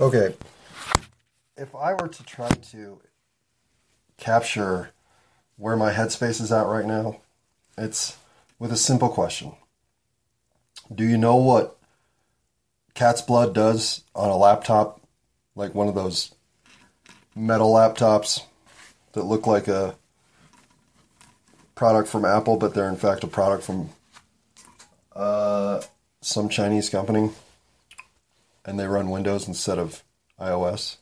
Okay. If I were to try to capture where my headspace is at right now, it's with a simple question. Do you know what cat's blood does on a laptop? Like one of those metal laptops that look like a product from Apple, but they're in fact a product from uh, some Chinese company and they run Windows instead of iOS.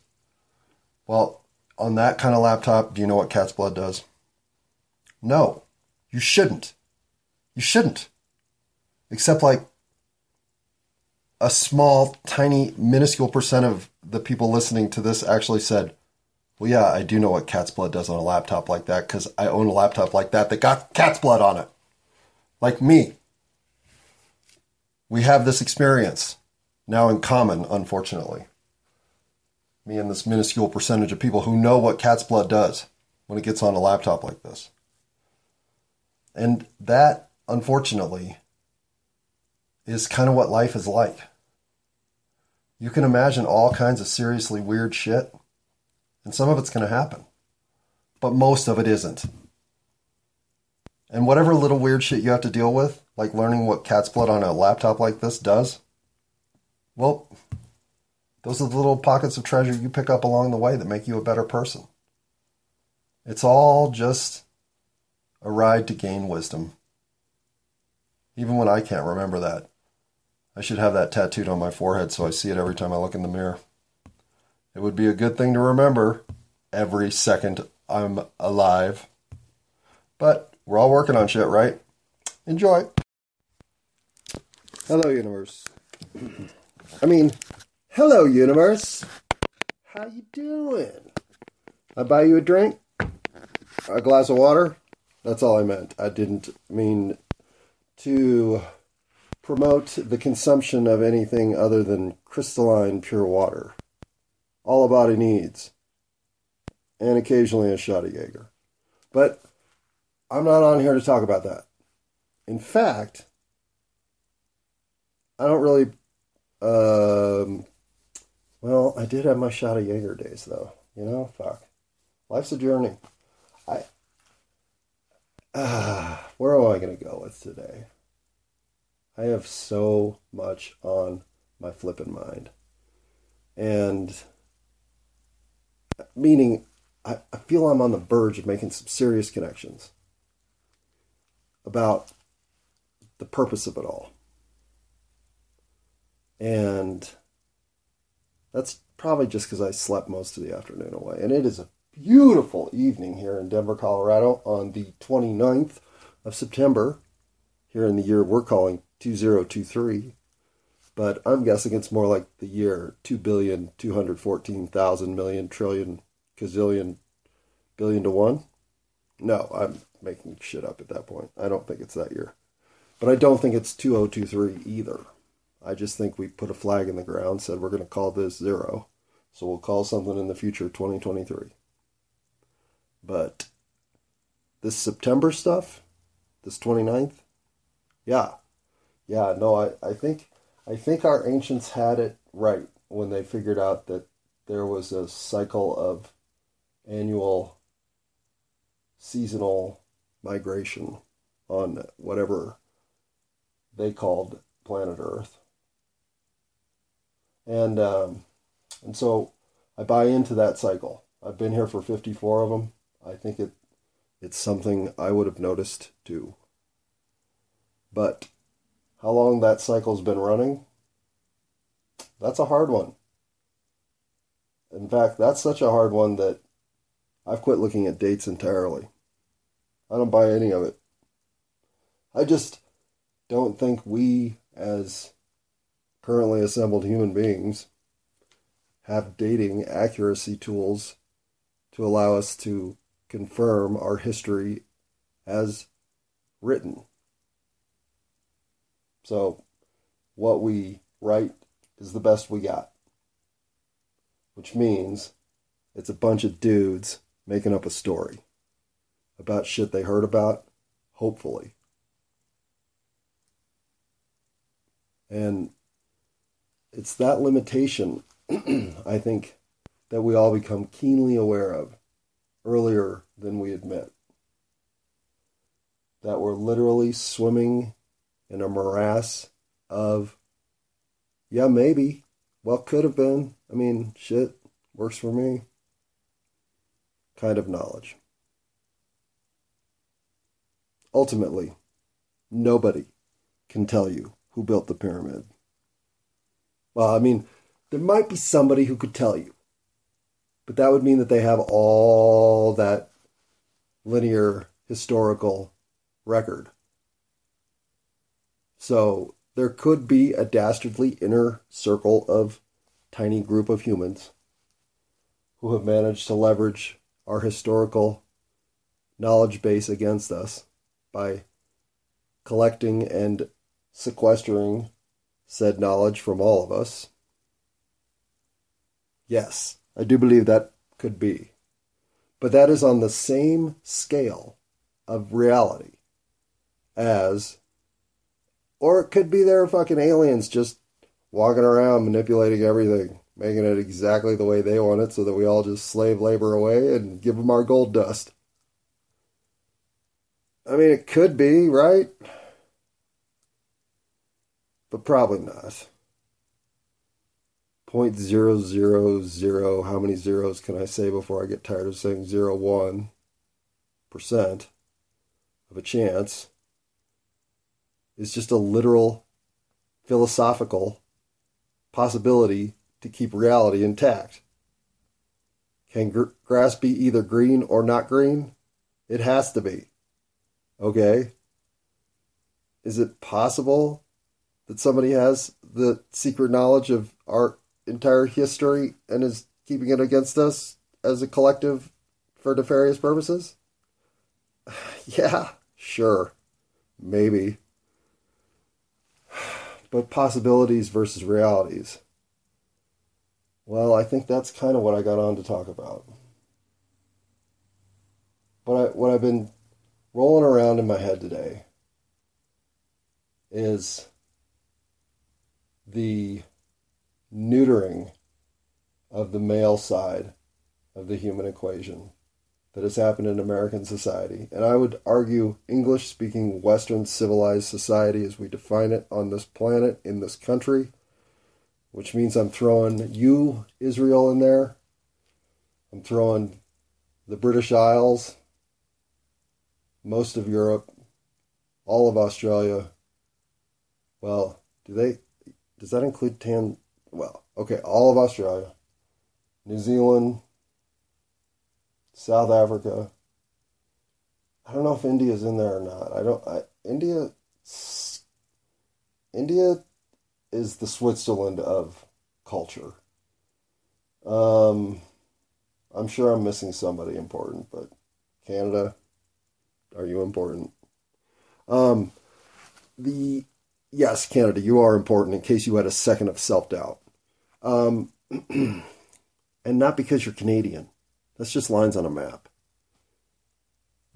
Well, on that kind of laptop, do you know what cat's blood does? No, you shouldn't. You shouldn't. Except like a small, tiny, minuscule percent of the people listening to this actually said, Well, yeah, I do know what cat's blood does on a laptop like that because I own a laptop like that that got cat's blood on it. Like me. We have this experience now in common, unfortunately. Me and this minuscule percentage of people who know what cat's blood does when it gets on a laptop like this. And that, unfortunately, is kind of what life is like. You can imagine all kinds of seriously weird shit, and some of it's going to happen, but most of it isn't. And whatever little weird shit you have to deal with, like learning what cat's blood on a laptop like this does, well, those are the little pockets of treasure you pick up along the way that make you a better person. It's all just a ride to gain wisdom. Even when I can't remember that, I should have that tattooed on my forehead so I see it every time I look in the mirror. It would be a good thing to remember every second I'm alive. But we're all working on shit, right? Enjoy. Hello, universe. I mean, hello, universe. How you doing? I buy you a drink, a glass of water. That's all I meant. I didn't mean to promote the consumption of anything other than crystalline pure water. All a body needs, and occasionally a shot of Jaeger. But I'm not on here to talk about that. In fact, I don't really um, well, I did have my shot of Jaeger days, though. You know, fuck. Life's a journey. I. Uh, where am I going to go with today? I have so much on my flipping mind. And meaning, I feel I'm on the verge of making some serious connections about the purpose of it all. And that's probably just because I slept most of the afternoon away. And it is a beautiful evening here in Denver, Colorado on the 29th of September, here in the year we're calling 2023. But I'm guessing it's more like the year 2 billion, 214,000 million, trillion, gazillion, billion to one. No, I'm making shit up at that point. I don't think it's that year. But I don't think it's 2023 either. I just think we put a flag in the ground, said we're going to call this zero. So we'll call something in the future 2023. But this September stuff, this 29th, yeah. Yeah, no, I, I think I think our ancients had it right when they figured out that there was a cycle of annual seasonal migration on whatever they called planet Earth and um, and so I buy into that cycle. I've been here for 54 of them. I think it it's something I would have noticed too. But how long that cycle's been running? That's a hard one. In fact, that's such a hard one that I've quit looking at dates entirely. I don't buy any of it. I just don't think we as currently assembled human beings have dating accuracy tools to allow us to confirm our history as written. So, what we write is the best we got, which means it's a bunch of dudes making up a story about shit they heard about, hopefully. And it's that limitation I think that we all become keenly aware of earlier than we admit. That we're literally swimming in a morass of, yeah, maybe, well, could have been. I mean, shit, works for me. Kind of knowledge. Ultimately, nobody can tell you who built the pyramid. Well, I mean, there might be somebody who could tell you, but that would mean that they have all that linear historical record. So there could be a dastardly inner circle of tiny group of humans who have managed to leverage our historical knowledge base against us by collecting and sequestering said knowledge from all of us. Yes, I do believe that could be. But that is on the same scale of reality as, or it could be there are fucking aliens just walking around manipulating everything, making it exactly the way they want it so that we all just slave labor away and give them our gold dust. I mean, it could be, right? But probably not. Point zero zero zero. How many zeros can I say before I get tired of saying zero one percent of a chance? Is just a literal philosophical possibility to keep reality intact. Can gr- grass be either green or not green? It has to be. Okay. Is it possible that somebody has the secret knowledge of our entire history and is keeping it against us as a collective for nefarious purposes? yeah, sure. Maybe. But possibilities versus realities. Well, I think that's kind of what I got on to talk about. But I, what I've been rolling around in my head today is the neutering of the male side of the human equation that has happened in American society. And I would argue English speaking Western civilized society as we define it on this planet, in this country, which means I'm throwing you, Israel, in there. I'm throwing the British Isles, most of Europe, all of Australia. Well, do they? Does that include Tan? Well, okay, all of Australia, New Zealand, South Africa. I don't know if India's in there or not. I don't. I, India. India is the Switzerland of culture. Um, I'm sure I'm missing somebody important, but Canada, are you important? Um, the yes, Canada, you are important. In case you had a second of self doubt, um, and not because you're Canadian. That's just lines on a map.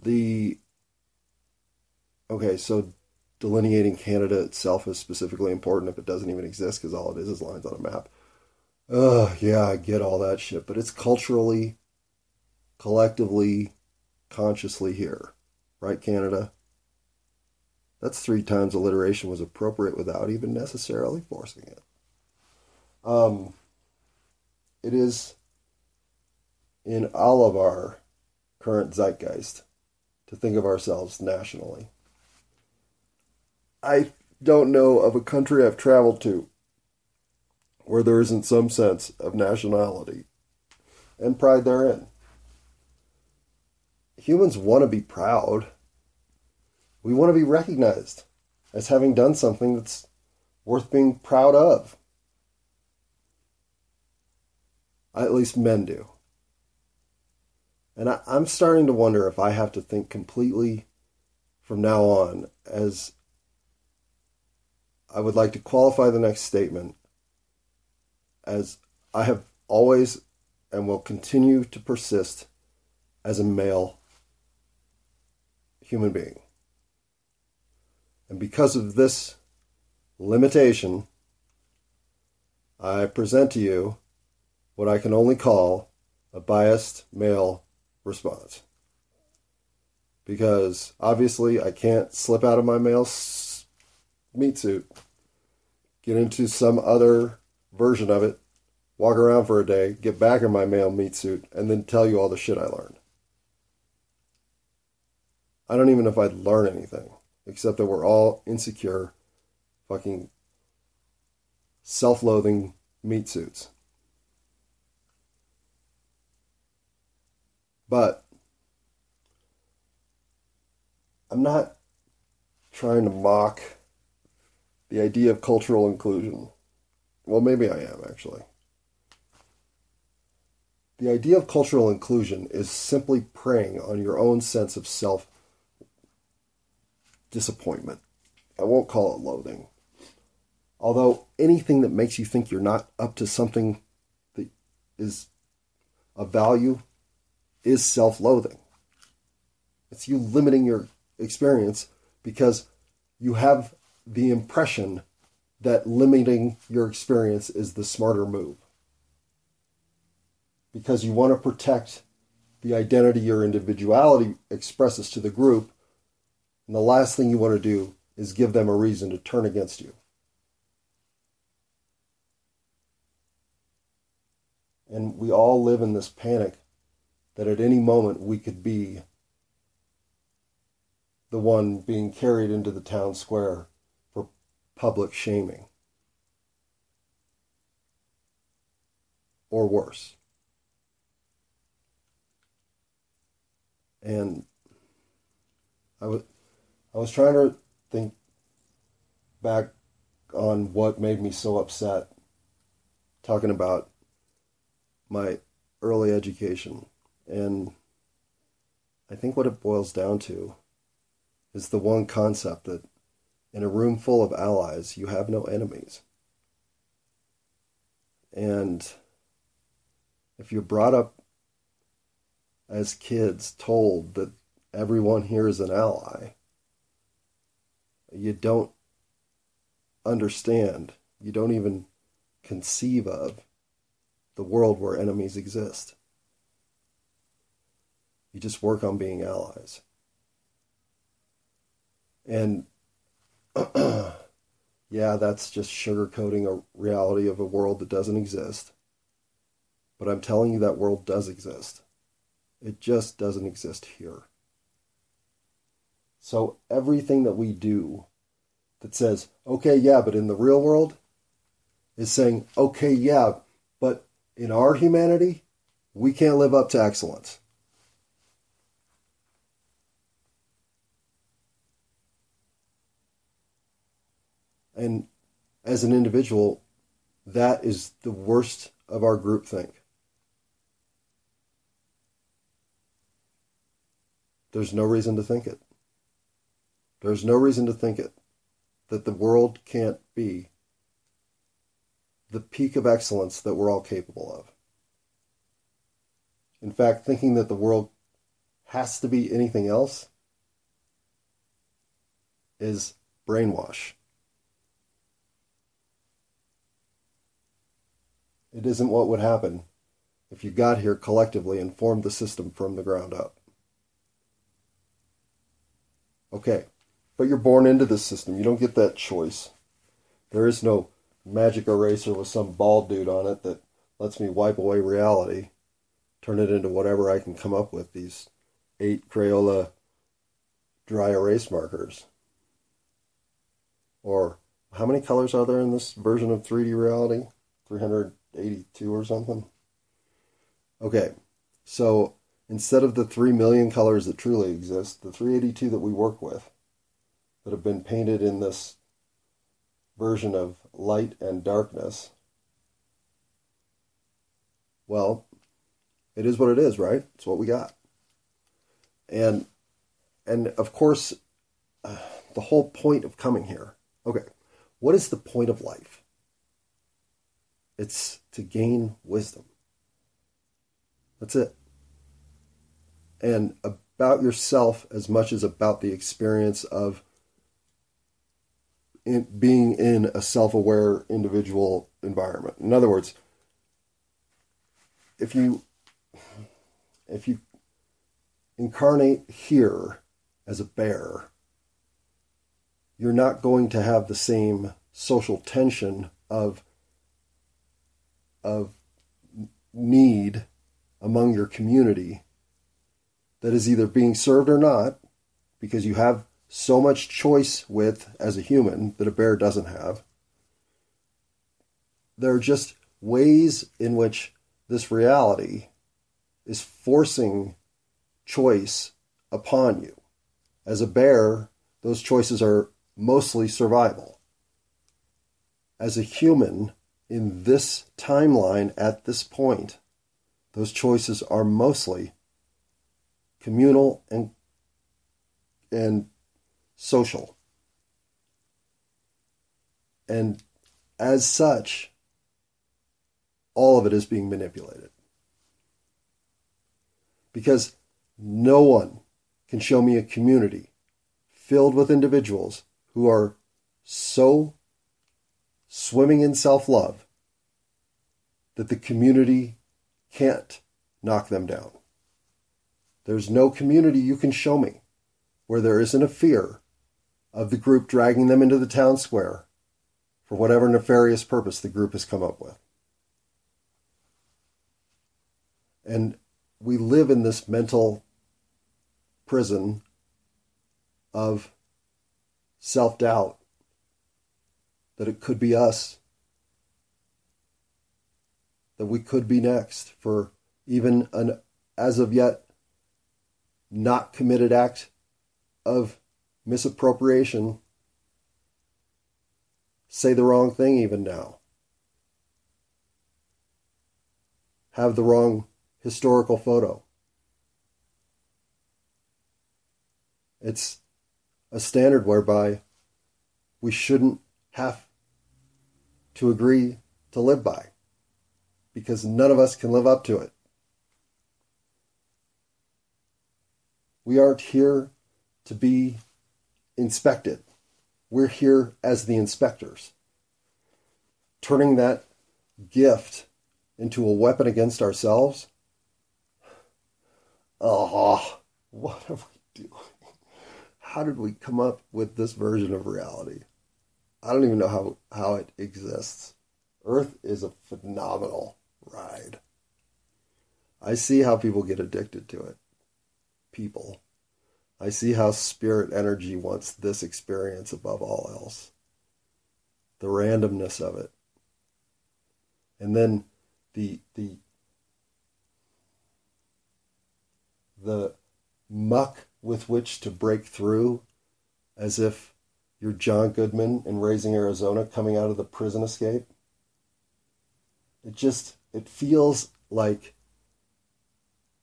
The okay, so delineating Canada itself is specifically important if it doesn't even exist because all it is is lines on a map. Ugh, yeah, I get all that shit, but it's culturally, collectively, consciously here right, Canada? That's three times alliteration was appropriate without even necessarily forcing it. Um, it is in all of our current zeitgeist to think of ourselves nationally. I don't know of a country I've traveled to where there isn't some sense of nationality and pride therein humans want to be proud. We want to be recognized as having done something that's worth being proud of. At least men do. And I, am starting to wonder if I have to think completely from now on as I would like to qualify the next statement as I have always and will continue to persist as a male human being. And because of this limitation, I present to you what I can only call a biased male response. Because obviously, I can't slip out of my male meat suit, get into some other version of it, walk around for a day, get back in my male meat suit, and then tell you all the shit I learned. I don't even know if I'd learn anything, except that we're all insecure, fucking self loathing meat suits. But I'm not trying to mock the idea of cultural inclusion. Well, maybe I am actually. The idea of cultural inclusion is simply preying on your own sense of self disappointment. I won't call it loathing. Although anything that makes you think you're not up to something that is of value is self loathing. It's you limiting your experience because you have the impression that limiting your experience is the smarter move. Because you want to protect the identity your individuality expresses to the group, and the last thing you want to do is give them a reason to turn against you. And we all live in this panic that at any moment we could be the one being carried into the town square for public shaming. Or worse. And I was I was trying to think back on what made me so upset talking about my early education and I think what it boils down to is the one concept that in a room full of allies, you have no enemies. And if you're brought up as kids told that everyone here is an ally, you don't understand, you don't even conceive of the world where enemies exist. You just work on being allies. And yeah, that's just sugarcoating a reality of a world that doesn't exist. But I'm telling you that world does exist. It just doesn't exist here. So everything that we do that says, okay, yeah, but in the real world, is saying, okay, yeah, but in our humanity, we can't live up to excellence. And as an individual, that is the worst of our groupthink. There's no reason to think it. There's no reason to think it that the world can't be the peak of excellence that we're all capable of. In fact, thinking that the world has to be anything else is brainwash. It isn't what would happen if you got here collectively and formed the system from the ground up. Okay, but you're born into this system. You don't get that choice. There is no magic eraser with some bald dude on it that lets me wipe away reality, turn it into whatever I can come up with, these eight Crayola dry erase markers. Or how many colors are there in this version of 3D reality? 382 or something. Okay, so instead of the 3 million colors that truly exist, the 382 that we work with that have been painted in this version of light and darkness, well, it is what it is, right? It's what we got. And and of course, uh, the whole point of coming here. Okay, what is the point of life? It's to gain wisdom. That's it. And about yourself as much as about the experience of in, being in a self aware individual environment. In other words, if you if you incarnate here as a bear, you're not going to have the same social tension of of need among your community that is either being served or not because you have so much choice with as a human that a bear doesn't have there are just ways in which this reality is forcing choice upon you. As a bear, those choices are mostly survival. As a human, in this timeline at this point, those choices are mostly communal and and social. And as such, all of it is being manipulated. Because no one can show me a community filled with individuals who are so swimming in self love that the community can't knock them down. There's no community you can show me where there isn't a fear of the group dragging them into the town square. For whatever nefarious purpose the group has come up with. And we live in this mental prison of self doubt that it could be us, that we could be next. For even an as of yet not committed act of misappropriation. Say the wrong thing even now. Have the wrong historical photo. It's a standard whereby we shouldn't have to agree to live by because none of us can live up to it. We aren't here to be inspected. We're here as the inspectors. Turning that gift into a weapon against ourselves Oh, what are we doing? How did we come up with this version of reality? I don't even know how, how it exists. Earth is a phenomenal ride. I see how people get addicted to it. People. I see how spirit energy wants this experience above all else. The randomness of it. And then the the the muck with which to break through as if you're John Goodman in Raising Arizona coming out of the prison escape. It just it feels like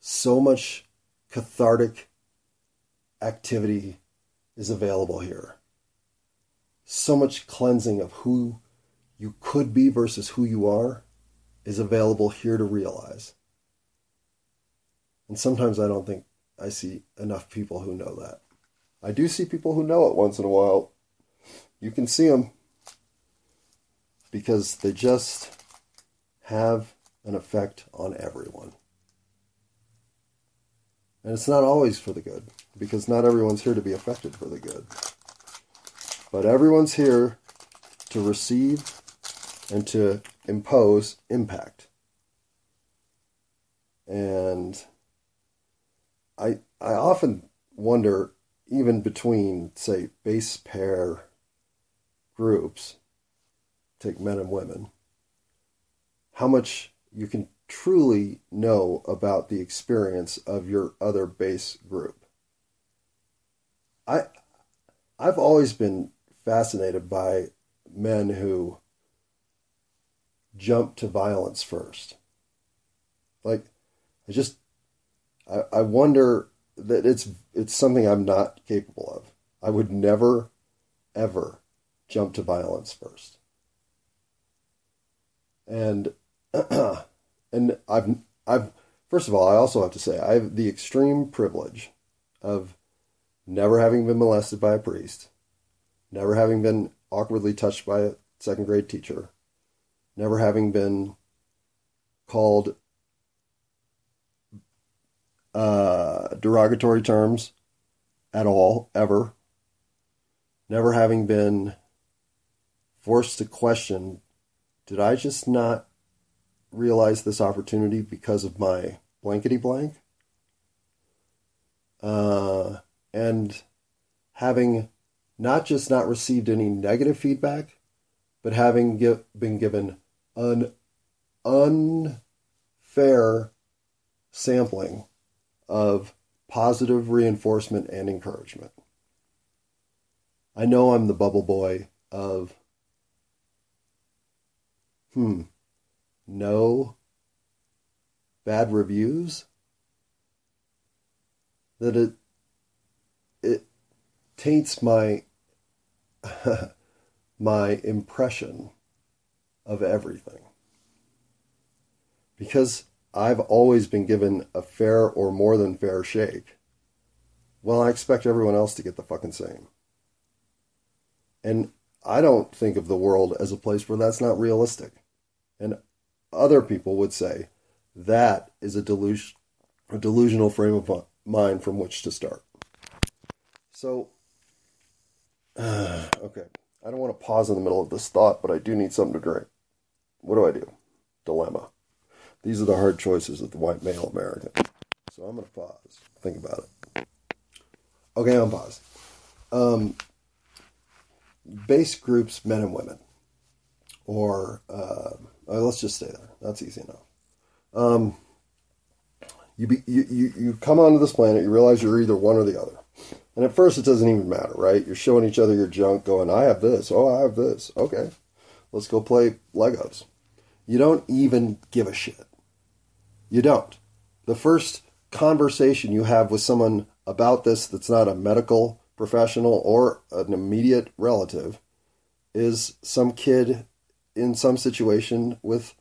so much cathartic activity is available here. So much cleansing of who you could be versus who you are is available here to realize. And sometimes I don't think I see enough people who know that. I do see people who know it once in a while. You can see them because they just have an effect on everyone. And it's not always for the good, because not everyone's here to be affected for the good. But everyone's here to receive and to impose impact. And I I often wonder, even between say base pair groups, take men and women, how much you can truly know about the experience of your other base group. I I've always been fascinated by men who jump to violence first. Like I just I, I wonder that it's it's something I'm not capable of. I would never, ever jump to violence first. And and I've I've first of all, I also have to say I have the extreme privilege of never having been molested by a priest, never having been awkwardly touched by a second grade teacher, never having been called uh, derogatory terms at all, ever. Never having been forced to question did I just not realize this opportunity because of my blankety blank? Uh, and having not just not received any negative feedback, but having give, been given an unfair sampling of positive reinforcement and encouragement. I know I'm the bubble boy of, hmm, no bad reviews. That it it taints my my impression of everything. Because I've always been given a fair or more than fair shake. Well, I expect everyone else to get the fucking same. And I don't think of the world as a place where that's not realistic. And other people would say that is a, delusion, a delusional frame of mind from which to start. So, uh, okay. I don't want to pause in the middle of this thought, but I do need something to drink. What do I do? Dilemma. These are the hard choices of the white male American. So I'm going to pause. Think about it. Okay, I'm paused. Um, base groups, men and women, or uh, let's just stay there. That's easy enough. Um, you, be, you, you you come onto this planet, you realize you're either one or the other. And at first, it doesn't even matter, right? You're showing each other your junk, going, I have this. Oh, I have this. Okay, let's go play Legos. You don't even give a shit. You don't. The first conversation you have with someone about this that's not a medical professional or an immediate relative is some kid in some situation with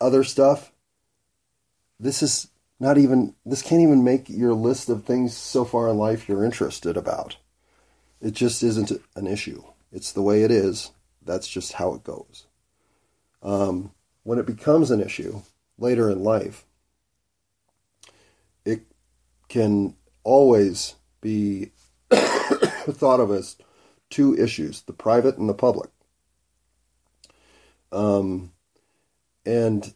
other stuff. This is not even, this can't even make your list of things so far in life you're interested about. It just isn't an issue. It's the way it is. That's just how it goes. Um, when it becomes an issue later in life, it can always be thought of as two issues the private and the public. Um, and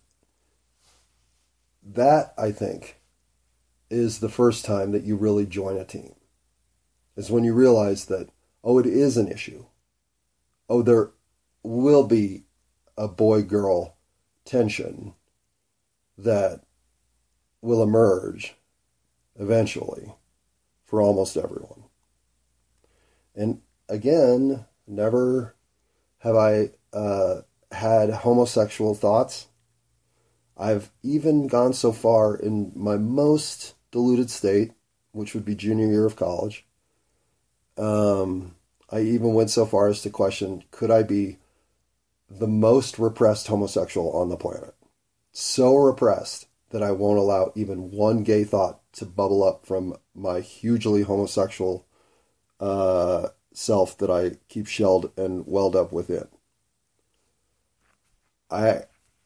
that, I think, is the first time that you really join a team. Is when you realize that, oh, it is an issue. Oh, there will be a boy girl tension that will emerge eventually for almost everyone. And again, never have I uh, had homosexual thoughts. I've even gone so far in my most deluded state, which would be junior year of college. Um, I even went so far as to question could I be the most repressed homosexual on the planet? So repressed that I won't allow even one gay thought to bubble up from my hugely homosexual uh, self that I keep shelled and welled up within. I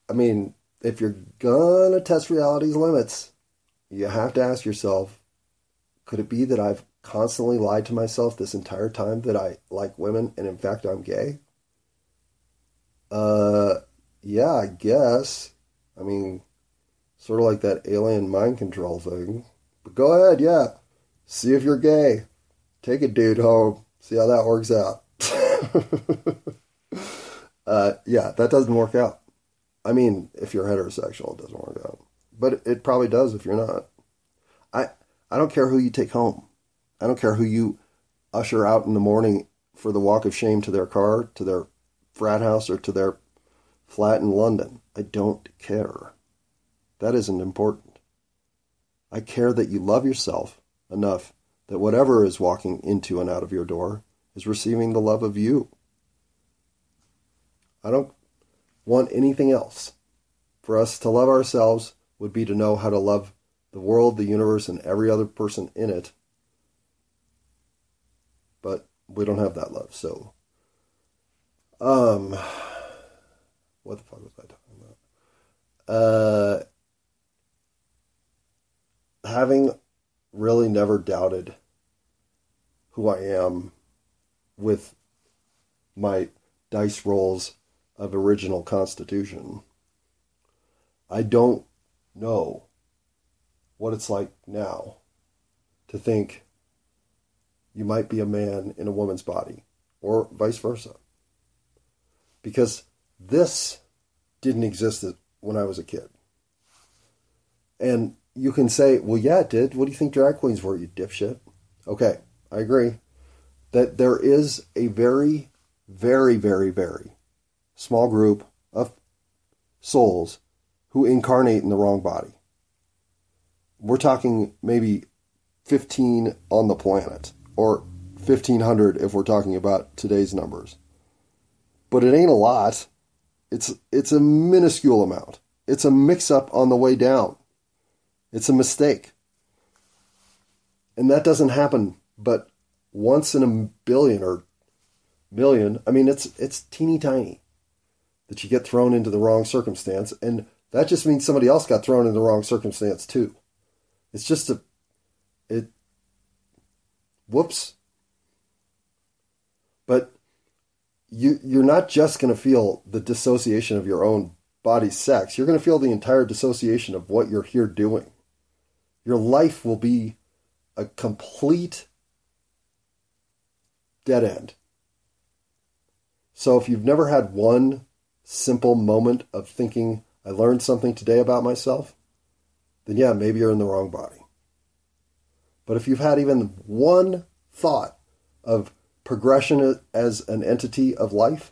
I mean, if you're gonna test reality's limits, you have to ask yourself, could it be that I've constantly lied to myself this entire time that I like women and in fact I'm gay? Uh yeah, I guess. I mean, sort of like that alien mind control thing. But go ahead, yeah. See if you're gay. Take a dude home. See how that works out. uh, yeah, that doesn't work out. I mean, if you're heterosexual, it doesn't work out. But it probably does if you're not. I I don't care who you take home. I don't care who you usher out in the morning for the walk of shame to their car, to their frat house, or to their flat in London. I don't care. That isn't important. I care that you love yourself enough that whatever is walking into and out of your door is receiving the love of you. I don't want anything else. For us to love ourselves would be to know how to love the world, the universe, and every other person in it. But we don't have that love, so um what the fuck was I talking about? Uh having really never doubted who I am with my dice rolls of original constitution, I don't know what it's like now to think you might be a man in a woman's body or vice versa. Because this didn't exist when I was a kid. And you can say, well, yeah, it did. What do you think drag queens were, you dipshit? Okay, I agree that there is a very, very, very, very small group of souls who incarnate in the wrong body. We're talking maybe 15 on the planet, or 1500 if we're talking about today's numbers. But it ain't a lot. It's it's a minuscule amount. It's a mix up on the way down. It's a mistake. And that doesn't happen but once in a billion or million. I mean it's it's teeny tiny that you get thrown into the wrong circumstance and that just means somebody else got thrown in the wrong circumstance too. It's just a it whoops. But you you're not just going to feel the dissociation of your own body sex. You're going to feel the entire dissociation of what you're here doing. Your life will be a complete dead end. So if you've never had one simple moment of thinking, I learned something today about myself, then yeah, maybe you're in the wrong body. But if you've had even one thought of progression as an entity of life,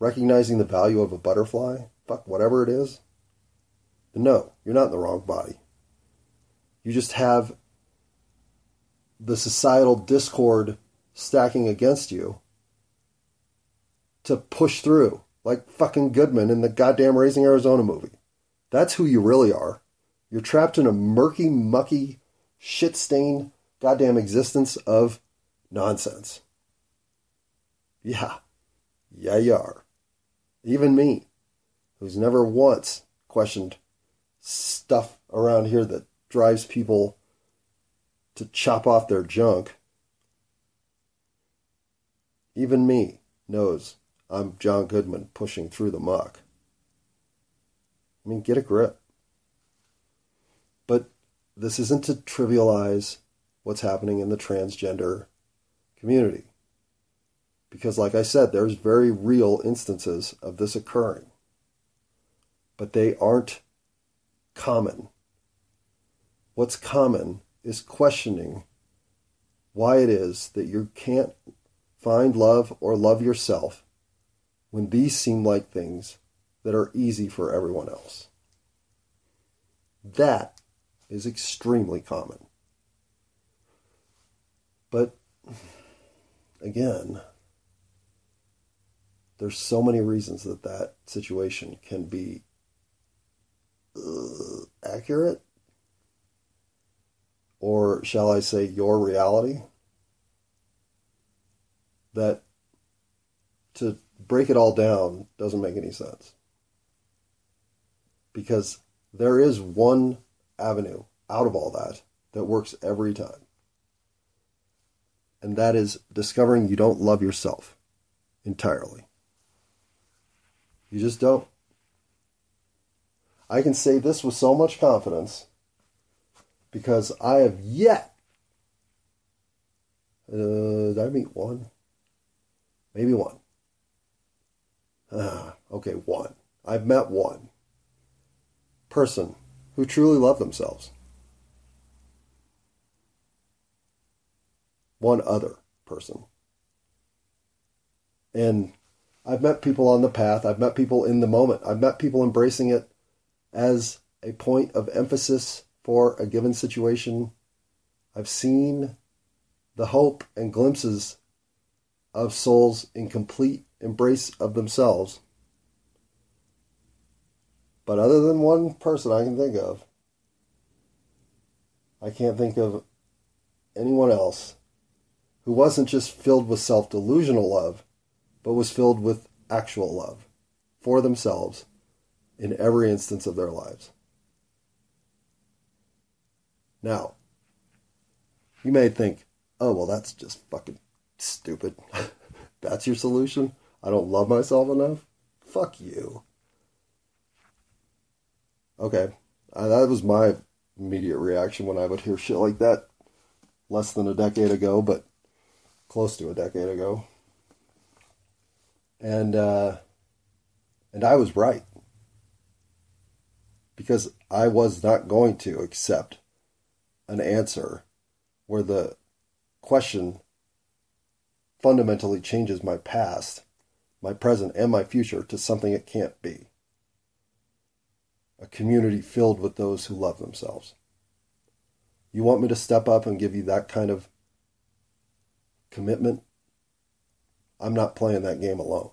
recognizing the value of a butterfly, fuck, whatever it is, then no, you're not in the wrong body. You just have the societal discord stacking against you to push through, like fucking Goodman in the goddamn Raising Arizona movie. That's who you really are. You're trapped in a murky, mucky, shit stained goddamn existence of nonsense. Yeah. Yeah, you are. Even me, who's never once questioned stuff around here that drives people to chop off their junk. Even me knows I'm John Goodman pushing through the muck. I mean, get a grip. But this isn't to trivialize what's happening in the transgender community. Because, like I said, there's very real instances of this occurring, but they aren't common. What's common is questioning why it is that you can't find love or love yourself when these seem like things that are easy for everyone else. That is extremely common. But again, there's so many reasons that that situation can be uh, accurate or shall I say, your reality, that to break it all down doesn't make any sense. Because there is one avenue out of all that that works every time. And that is discovering you don't love yourself entirely. You just don't. I can say this with so much confidence because I have yet. Uh, did I meet one? Maybe one. Uh, okay, one. I've met one person who truly loved themselves. One other person. And I've met people on the path. I've met people in the moment. I've met people embracing it as a point of emphasis for a given situation. I've seen the hope and glimpses of souls in complete embrace of themselves. But other than one person I can think of, I can't think of anyone else who wasn't just filled with self delusional love, but was filled with actual love for themselves in every instance of their lives. Now, you may think, oh, well, that's just fucking stupid. that's your solution? I don't love myself enough? Fuck you. Okay, uh, that was my immediate reaction when I would hear shit like that less than a decade ago, but close to a decade ago. And uh, and I was right because I was not going to accept an answer where the question fundamentally changes my past, my present, and my future to something it can't be. A community filled with those who love themselves. You want me to step up and give you that kind of commitment? I'm not playing that game alone.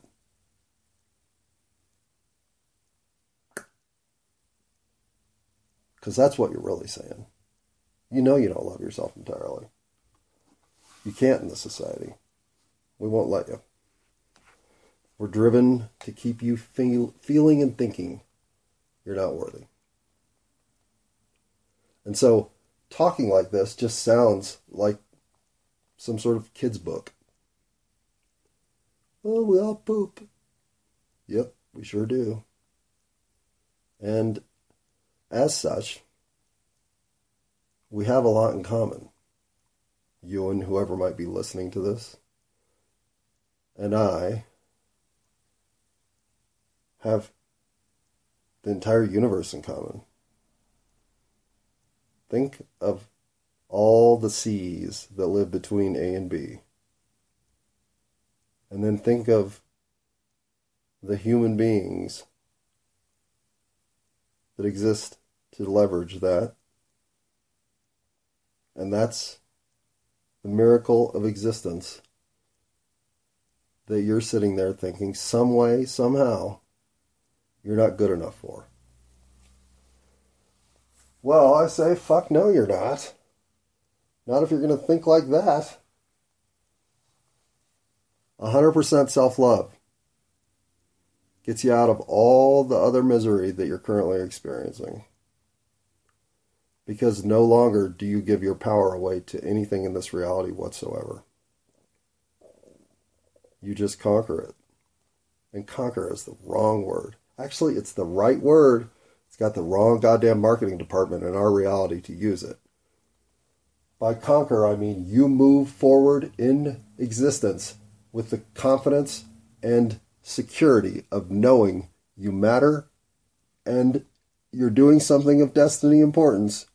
Because that's what you're really saying. You know you don't love yourself entirely. You can't in this society. We won't let you. We're driven to keep you feel, feeling and thinking you're not worthy. And so, talking like this just sounds like some sort of kid's book. Oh, we all poop. Yep, we sure do. And as such, we have a lot in common. You and whoever might be listening to this, and I have the entire universe in common. Think of all the seas that live between A and B. And then think of the human beings that exist to leverage that. And that's the miracle of existence that you're sitting there thinking, some way, somehow, you're not good enough for. Well, I say, fuck no, you're not. Not if you're going to think like that. 100% self love gets you out of all the other misery that you're currently experiencing. Because no longer do you give your power away to anything in this reality whatsoever. You just conquer it. And conquer is the wrong word. Actually, it's the right word. It's got the wrong goddamn marketing department in our reality to use it. By conquer, I mean you move forward in existence with the confidence and security of knowing you matter and you're doing something of destiny importance,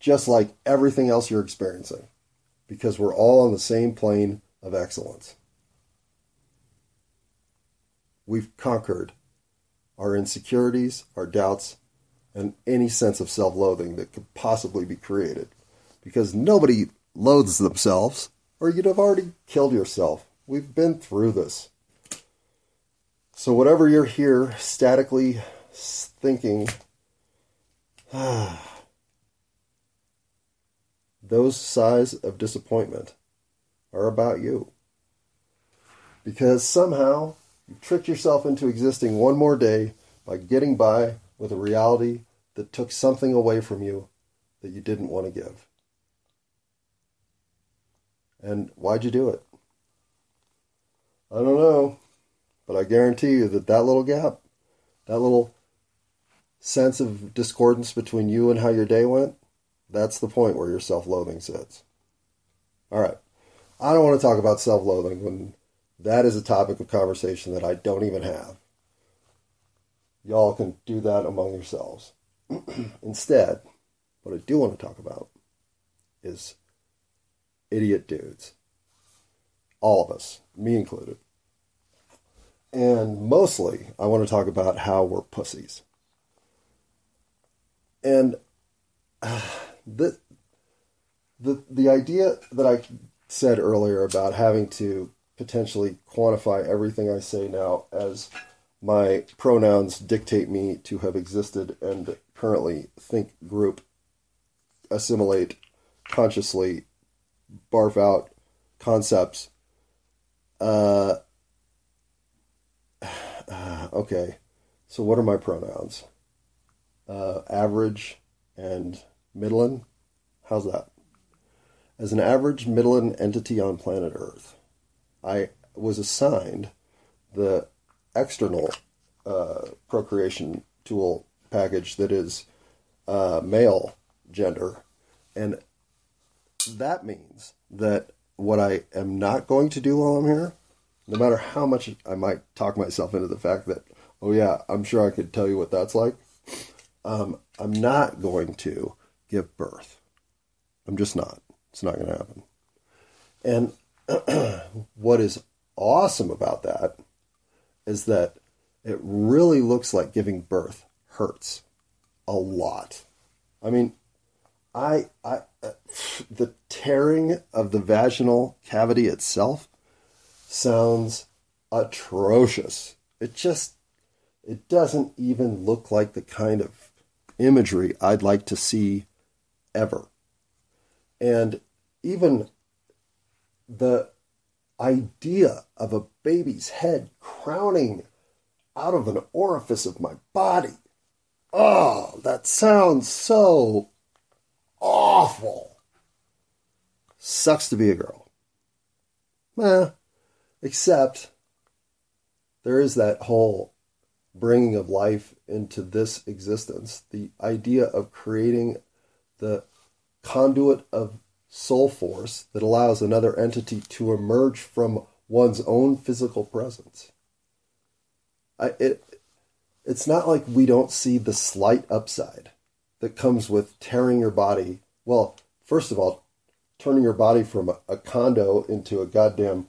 just like everything else you're experiencing, because we're all on the same plane of excellence. We've conquered our insecurities, our doubts, and any sense of self loathing that could possibly be created. Because nobody loathes themselves, or you'd have already killed yourself. We've been through this. So, whatever you're here statically thinking, those sighs of disappointment are about you. Because somehow you tricked yourself into existing one more day by getting by with a reality that took something away from you that you didn't want to give. And why'd you do it? I don't know, but I guarantee you that that little gap, that little sense of discordance between you and how your day went, that's the point where your self loathing sits. All right. I don't want to talk about self loathing when that is a topic of conversation that I don't even have. Y'all can do that among yourselves. Instead, what I do want to talk about is idiot dudes. All of us, me included. And mostly, I want to talk about how we're pussies. And uh, the, the, the idea that I said earlier about having to potentially quantify everything I say now as my pronouns dictate me to have existed and currently think, group, assimilate, consciously barf out concepts. Uh, uh, okay, so what are my pronouns? Uh, average and middling. How's that? As an average middle entity on planet Earth, I was assigned the external uh, procreation tool package that is uh, male gender. And that means that what I am not going to do while I'm here, no matter how much I might talk myself into the fact that, oh yeah, I'm sure I could tell you what that's like, um, I'm not going to give birth. I'm just not. It's not going to happen. And what is awesome about that is that it really looks like giving birth hurts a lot. I mean, I, I, uh, the tearing of the vaginal cavity itself sounds atrocious. It just, it doesn't even look like the kind of imagery I'd like to see ever. And even the idea of a baby's head crowning out of an orifice of my body. Oh, that sounds so awful. Sucks to be a girl. Eh, except there is that whole bringing of life into this existence, the idea of creating the conduit of soul force that allows another entity to emerge from one's own physical presence. I, it, it's not like we don't see the slight upside that comes with tearing your body. Well, first of all, turning your body from a, a condo into a goddamn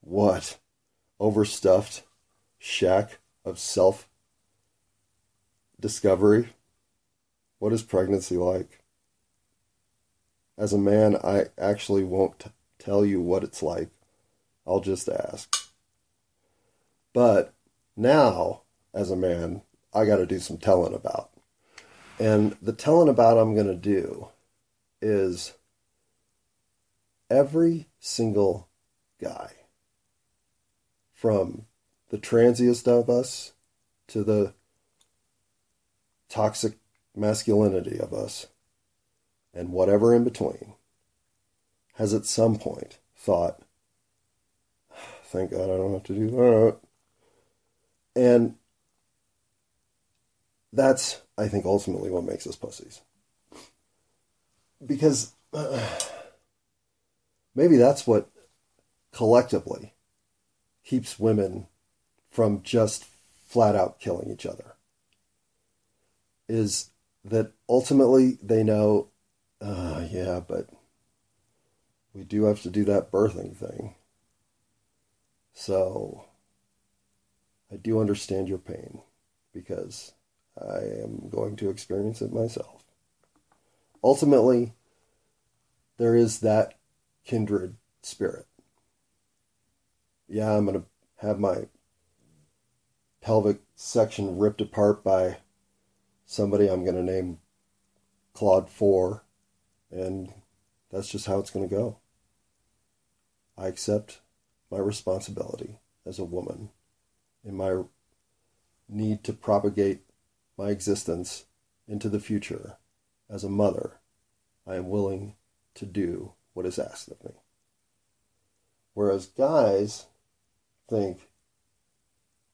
what? Overstuffed shack of self discovery. What is pregnancy like? As a man, I actually won't t- tell you what it's like. I'll just ask. But now, as a man, I got to do some telling about. And the telling about I'm going to do is every single guy, from the transiest of us to the toxic masculinity of us, and whatever in between, has at some point thought, thank God I don't have to do that. And that's, I think, ultimately what makes us pussies. Because uh, maybe that's what collectively keeps women from just flat out killing each other. Is that ultimately they know, uh, yeah, but we do have to do that birthing thing. So I do understand your pain because I am going to experience it myself. Ultimately, there is that kindred spirit. Yeah, I'm going to have my pelvic section ripped apart by somebody I'm going to name Claude 4, and that's just how it's going to go. I accept my responsibility as a woman in my need to propagate my existence into the future as a mother, I am willing to do what is asked of me. Whereas guys think,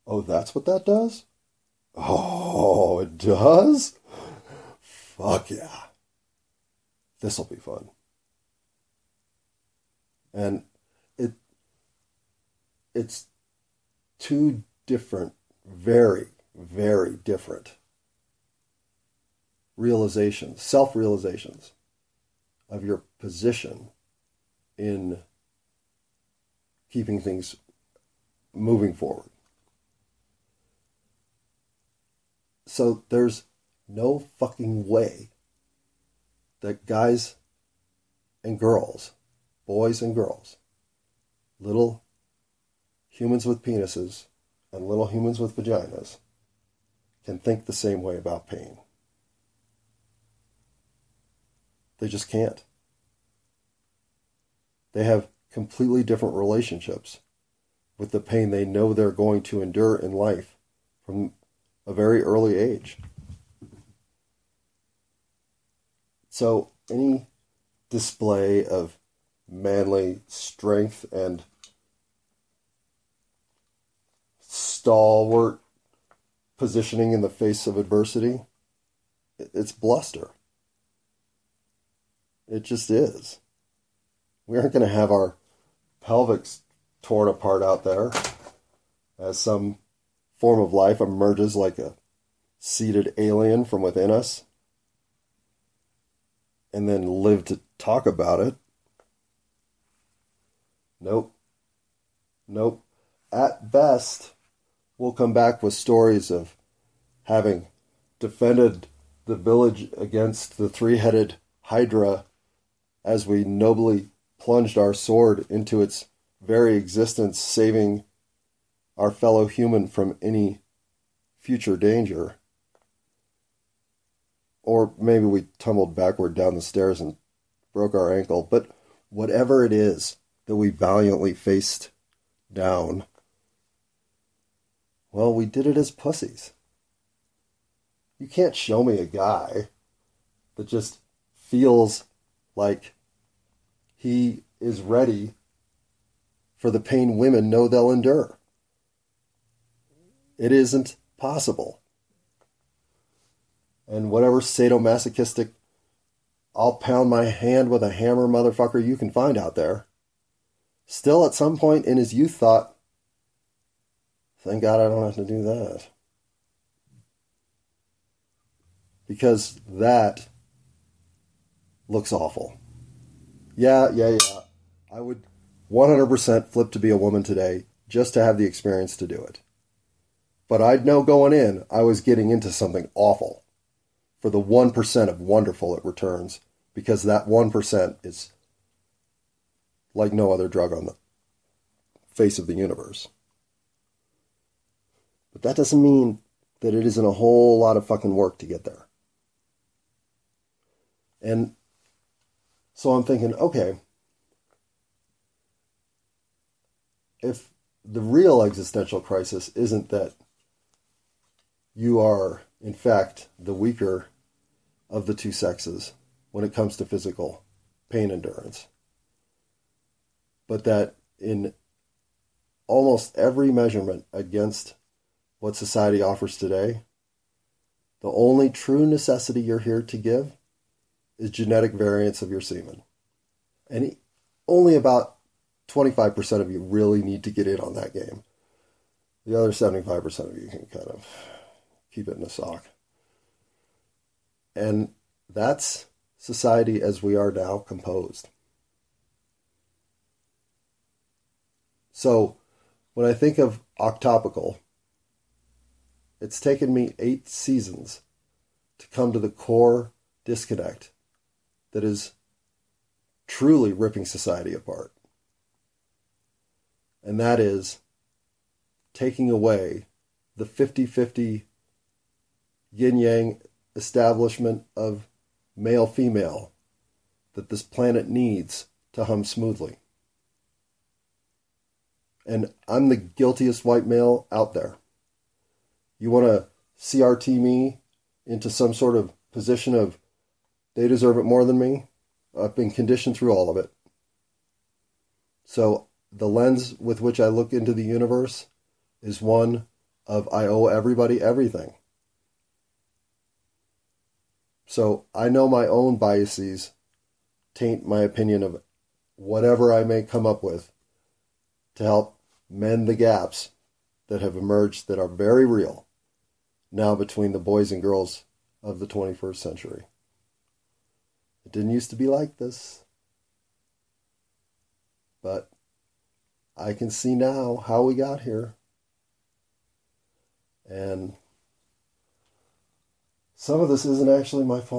oh, that's what that does? Oh, it does? Fuck yeah. This'll be fun. And it it's two different, very, very different realizations, self realizations of your position in keeping things moving forward. So there's no fucking way that guys and girls, boys and girls, little humans with penises and little humans with vaginas can think the same way about pain. They just can't. They have completely different relationships with the pain they know they're going to endure in life from a very early age. So, any display of manly strength and stalwart positioning in the face of adversity, it's bluster. It just is. We aren't going to have our pelvics torn apart out there as some form of life emerges like a seated alien from within us and then live to talk about it. Nope. Nope. At best, we'll come back with stories of having defended the village against the three headed Hydra as we nobly plunged our sword into its very existence, saving our fellow human from any future danger. Or maybe we tumbled backward down the stairs and broke our ankle. But whatever it is that we valiantly faced down, well, we did it as pussies. You can't show me a guy that just feels like he is ready for the pain women know they'll endure. It isn't possible. And whatever sadomasochistic, I'll pound my hand with a hammer motherfucker you can find out there, still at some point in his youth thought, thank God I don't have to do that. Because that looks awful. Yeah, yeah, yeah. I would 100% flip to be a woman today just to have the experience to do it. But I'd know going in I was getting into something awful for the 1% of wonderful it returns because that 1% is like no other drug on the face of the universe. But that doesn't mean that it isn't a whole lot of fucking work to get there. And so I'm thinking, okay, if the real existential crisis isn't that you are, in fact, the weaker of the two sexes when it comes to physical pain endurance, but that in almost every measurement against what society offers today, the only true necessity you're here to give is genetic variants of your semen. And only about 25% of you really need to get in on that game. The other 75% of you can kind of keep it in a sock. And that's society as we are now composed. So when I think of Optopical, it's taken me eight seasons to come to the core disconnect that is truly ripping society apart. And that is taking away the 50 50 yin yang establishment of male female that this planet needs to hum smoothly. And I'm the guiltiest white male out there. You want to CRT me into some sort of position of they deserve it more than me. I've been conditioned through all of it. So the lens with which I look into the universe is one of I owe everybody everything. So I know my own biases taint my opinion of whatever I may come up with to help mend the gaps that have emerged that are very real now between the boys and girls of the 21st century. It didn't used to be like this. But I can see now how we got here. And some of this isn't actually my fault.